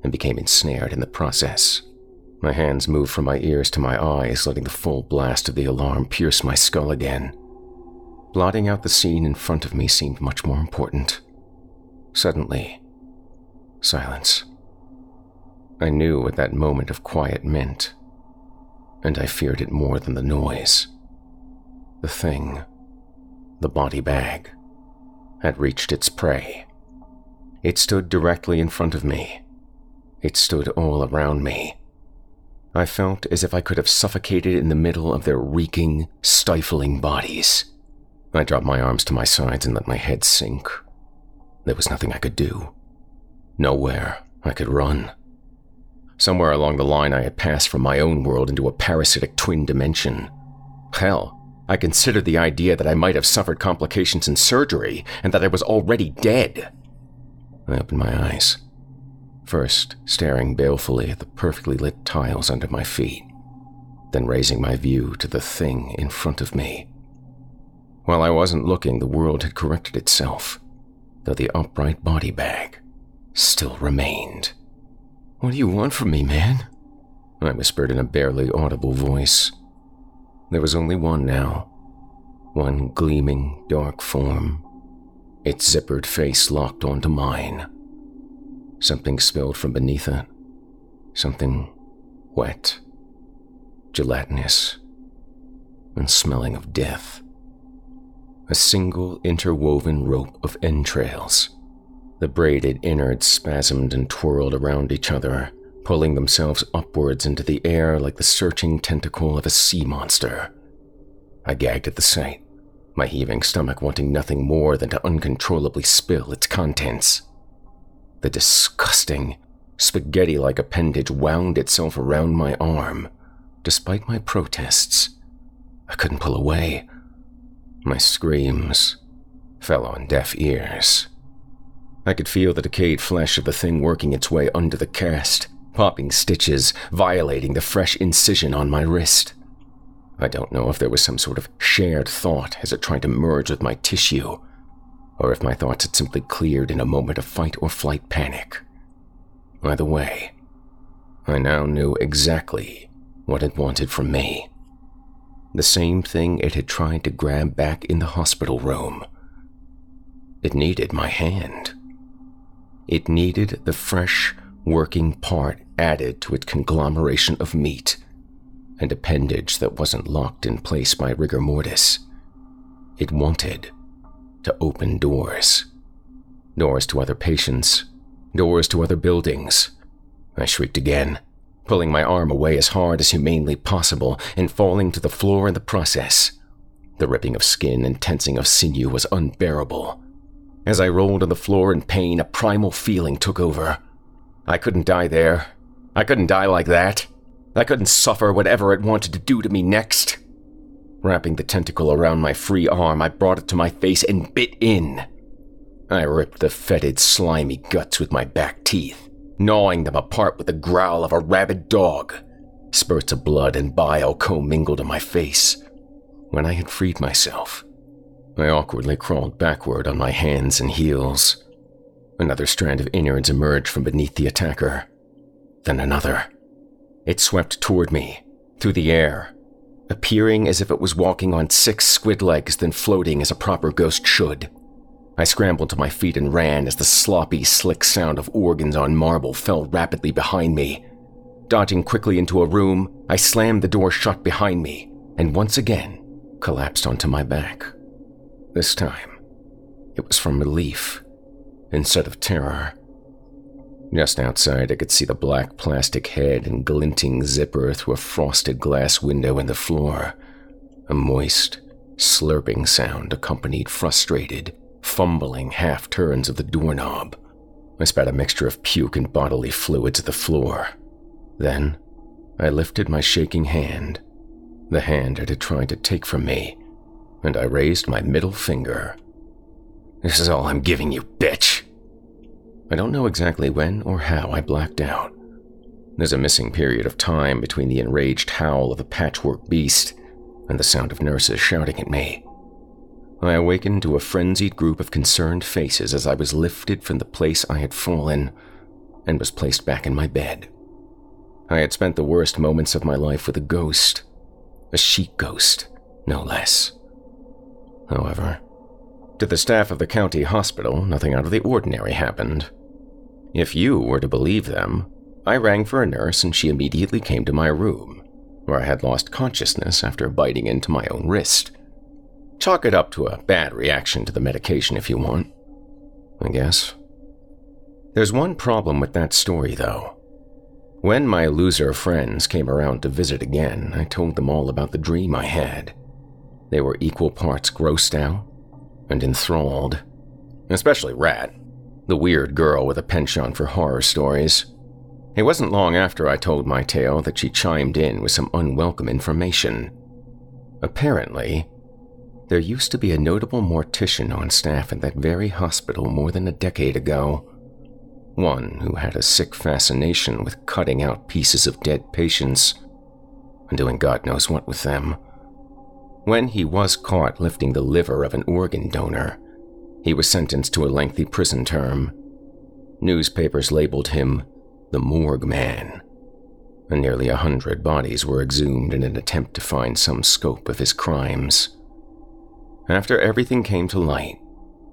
Speaker 3: and became ensnared in the process. My hands moved from my ears to my eyes, letting the full blast of the alarm pierce my skull again. Blotting out the scene in front of me seemed much more important. Suddenly, silence. I knew what that moment of quiet meant and I feared it more than the noise. The thing, the body bag, had reached its prey. It stood directly in front of me. It stood all around me. I felt as if I could have suffocated in the middle of their reeking, stifling bodies. I dropped my arms to my sides and let my head sink. There was nothing I could do. Nowhere I could run. Somewhere along the line, I had passed from my own world into a parasitic twin dimension. Hell, I considered the idea that I might have suffered complications in surgery and that I was already dead. I opened my eyes, first staring balefully at the perfectly lit tiles under my feet, then raising my view to the thing in front of me. While I wasn't looking, the world had corrected itself, though the upright body bag still remained. What do you want from me, man? I whispered in a barely audible voice. There was only one now. One gleaming, dark form. Its zippered face locked onto mine. Something spilled from beneath it. Something wet. gelatinous, and smelling of death. A single interwoven rope of entrails. The braided innards spasmed and twirled around each other, pulling themselves upwards into the air like the searching tentacle of a sea monster. I gagged at the sight, my heaving stomach wanting nothing more than to uncontrollably spill its contents. The disgusting, spaghetti like appendage wound itself around my arm. Despite my protests, I couldn't pull away. My screams fell on deaf ears. I could feel the decayed flesh of the thing working its way under the cast, popping stitches, violating the fresh incision on my wrist. I don't know if there was some sort of shared thought as it tried to merge with my tissue, or if my thoughts had simply cleared in a moment of fight or flight panic. Either way, I now knew exactly what it wanted from me. The same thing it had tried to grab back in the hospital room. It needed my hand. It needed the fresh, working part added to its conglomeration of meat and appendage that wasn't locked in place by rigor mortis. It wanted to open doors. Doors to other patients, doors to other buildings. I shrieked again, pulling my arm away as hard as humanely possible and falling to the floor in the process. The ripping of skin and tensing of sinew was unbearable. As I rolled on the floor in pain, a primal feeling took over. I couldn't die there. I couldn't die like that. I couldn't suffer whatever it wanted to do to me next. Wrapping the tentacle around my free arm, I brought it to my face and bit in. I ripped the fetid, slimy guts with my back teeth, gnawing them apart with the growl of a rabid dog. Spurts of blood and bile commingled in my face. When I had freed myself, I awkwardly crawled backward on my hands and heels. Another strand of innards emerged from beneath the attacker. Then another. It swept toward me, through the air, appearing as if it was walking on six squid legs, then floating as a proper ghost should. I scrambled to my feet and ran as the sloppy, slick sound of organs on marble fell rapidly behind me. Dodging quickly into a room, I slammed the door shut behind me and once again collapsed onto my back. This time, it was from relief instead of terror. Just outside, I could see the black plastic head and glinting zipper through a frosted glass window in the floor. A moist, slurping sound accompanied frustrated, fumbling half turns of the doorknob. I spat a mixture of puke and bodily fluids to the floor. Then, I lifted my shaking hand, the hand it had tried to take from me, and I raised my middle finger. This is all I'm giving you, bitch! I don't know exactly when or how I blacked out. There's a missing period of time between the enraged howl of the patchwork beast and the sound of nurses shouting at me. I awakened to a frenzied group of concerned faces as I was lifted from the place I had fallen and was placed back in my bed. I had spent the worst moments of my life with a ghost, a sheet ghost, no less. However, to the staff of the county hospital, nothing out of the ordinary happened. If you were to believe them, I rang for a nurse and she immediately came to my room, where I had lost consciousness after biting into my own wrist. Chalk it up to a bad reaction to the medication if you want. I guess. There's one problem with that story, though. When my loser friends came around to visit again, I told them all about the dream I had. They were equal parts grossed out and enthralled, especially Rat, the weird girl with a penchant for horror stories. It wasn't long after I told my tale that she chimed in with some unwelcome information. Apparently, there used to be a notable mortician on staff at that very hospital more than a decade ago. One who had a sick fascination with cutting out pieces of dead patients and doing God knows what with them. When he was caught lifting the liver of an organ donor, he was sentenced to a lengthy prison term. Newspapers labeled him the Morgue Man, and nearly a hundred bodies were exhumed in an attempt to find some scope of his crimes. After everything came to light,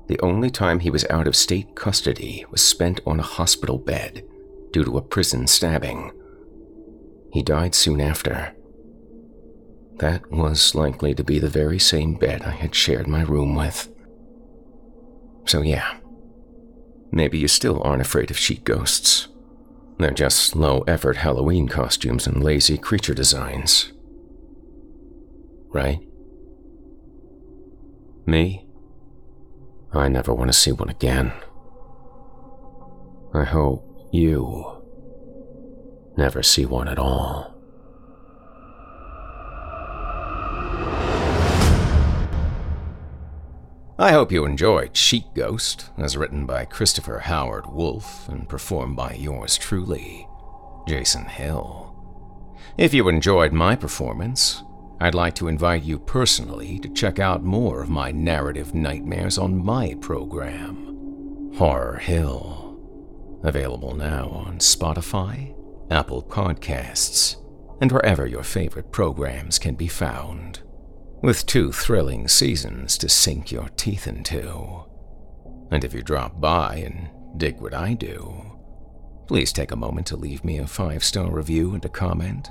Speaker 3: the only time he was out of state custody was spent on a hospital bed due to a prison stabbing. He died soon after, that was likely to be the very same bed I had shared my room with. So, yeah, maybe you still aren't afraid of sheet ghosts. They're just low effort Halloween costumes and lazy creature designs. Right? Me? I never want to see one again. I hope you never see one at all. I hope you enjoyed Sheet Ghost, as written by Christopher Howard Wolf and performed by yours truly, Jason Hill. If you enjoyed my performance, I'd like to invite you personally to check out more of my narrative nightmares on my program, Horror Hill. Available now on Spotify, Apple Podcasts, and wherever your favorite programs can be found with two thrilling seasons to sink your teeth into. And if you drop by and dig what I do, please take a moment to leave me a five star review and a comment,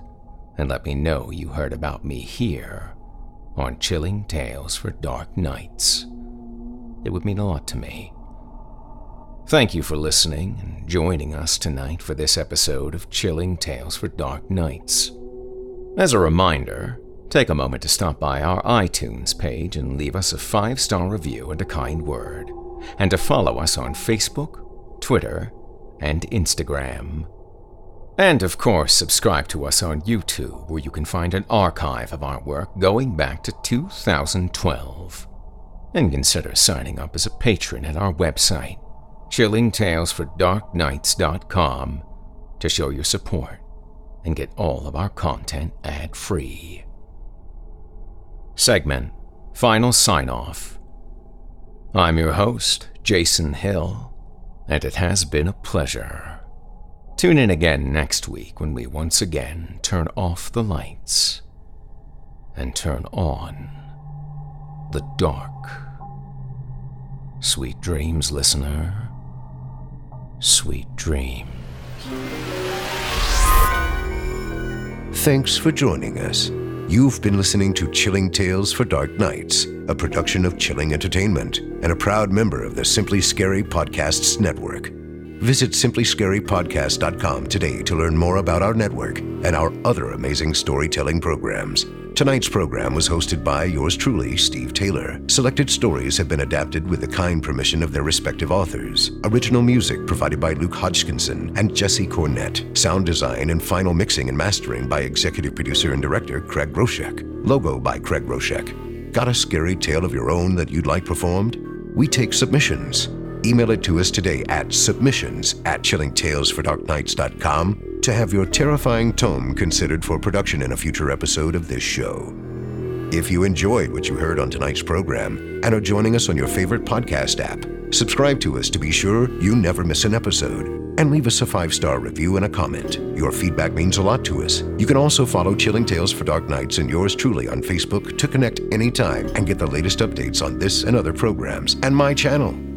Speaker 3: and let me know you heard about me here on Chilling Tales for Dark Nights. It would mean a lot to me. Thank you for listening and joining us tonight for this episode of Chilling Tales for Dark Nights. As a reminder, Take a moment to stop by our iTunes page and leave us a five star review and a kind word, and to follow us on Facebook, Twitter, and Instagram. And of course, subscribe to us on YouTube, where you can find an archive of our work going back to 2012. And consider signing up as a patron at our website, chillingtalesfordarknights.com, to show your support and get all of our content ad free. Segment Final Sign Off. I'm your host, Jason Hill, and it has been a pleasure. Tune in again next week when we once again turn off the lights and turn on the dark. Sweet dreams, listener. Sweet dreams.
Speaker 1: Thanks for joining us. You've been listening to Chilling Tales for Dark Nights, a production of Chilling Entertainment and a proud member of the Simply Scary Podcasts Network. Visit simplyscarypodcast.com today to learn more about our network and our other amazing storytelling programs. Tonight's program was hosted by yours truly, Steve Taylor. Selected stories have been adapted with the kind permission of their respective authors. Original music provided by Luke Hodgkinson and Jesse Cornett. Sound design and final mixing and mastering by executive producer and director Craig Groshek. Logo by Craig Groshek. Got a scary tale of your own that you'd like performed? We take submissions. Email it to us today at submissions at chillingtalesfordarknights.com to have your terrifying tome considered for production in a future episode of this show. If you enjoyed what you heard on tonight's program and are joining us on your favorite podcast app, subscribe to us to be sure you never miss an episode and leave us a five star review and a comment. Your feedback means a lot to us. You can also follow Chilling Tales for Dark Nights and yours truly on Facebook to connect anytime and get the latest updates on this and other programs and my channel.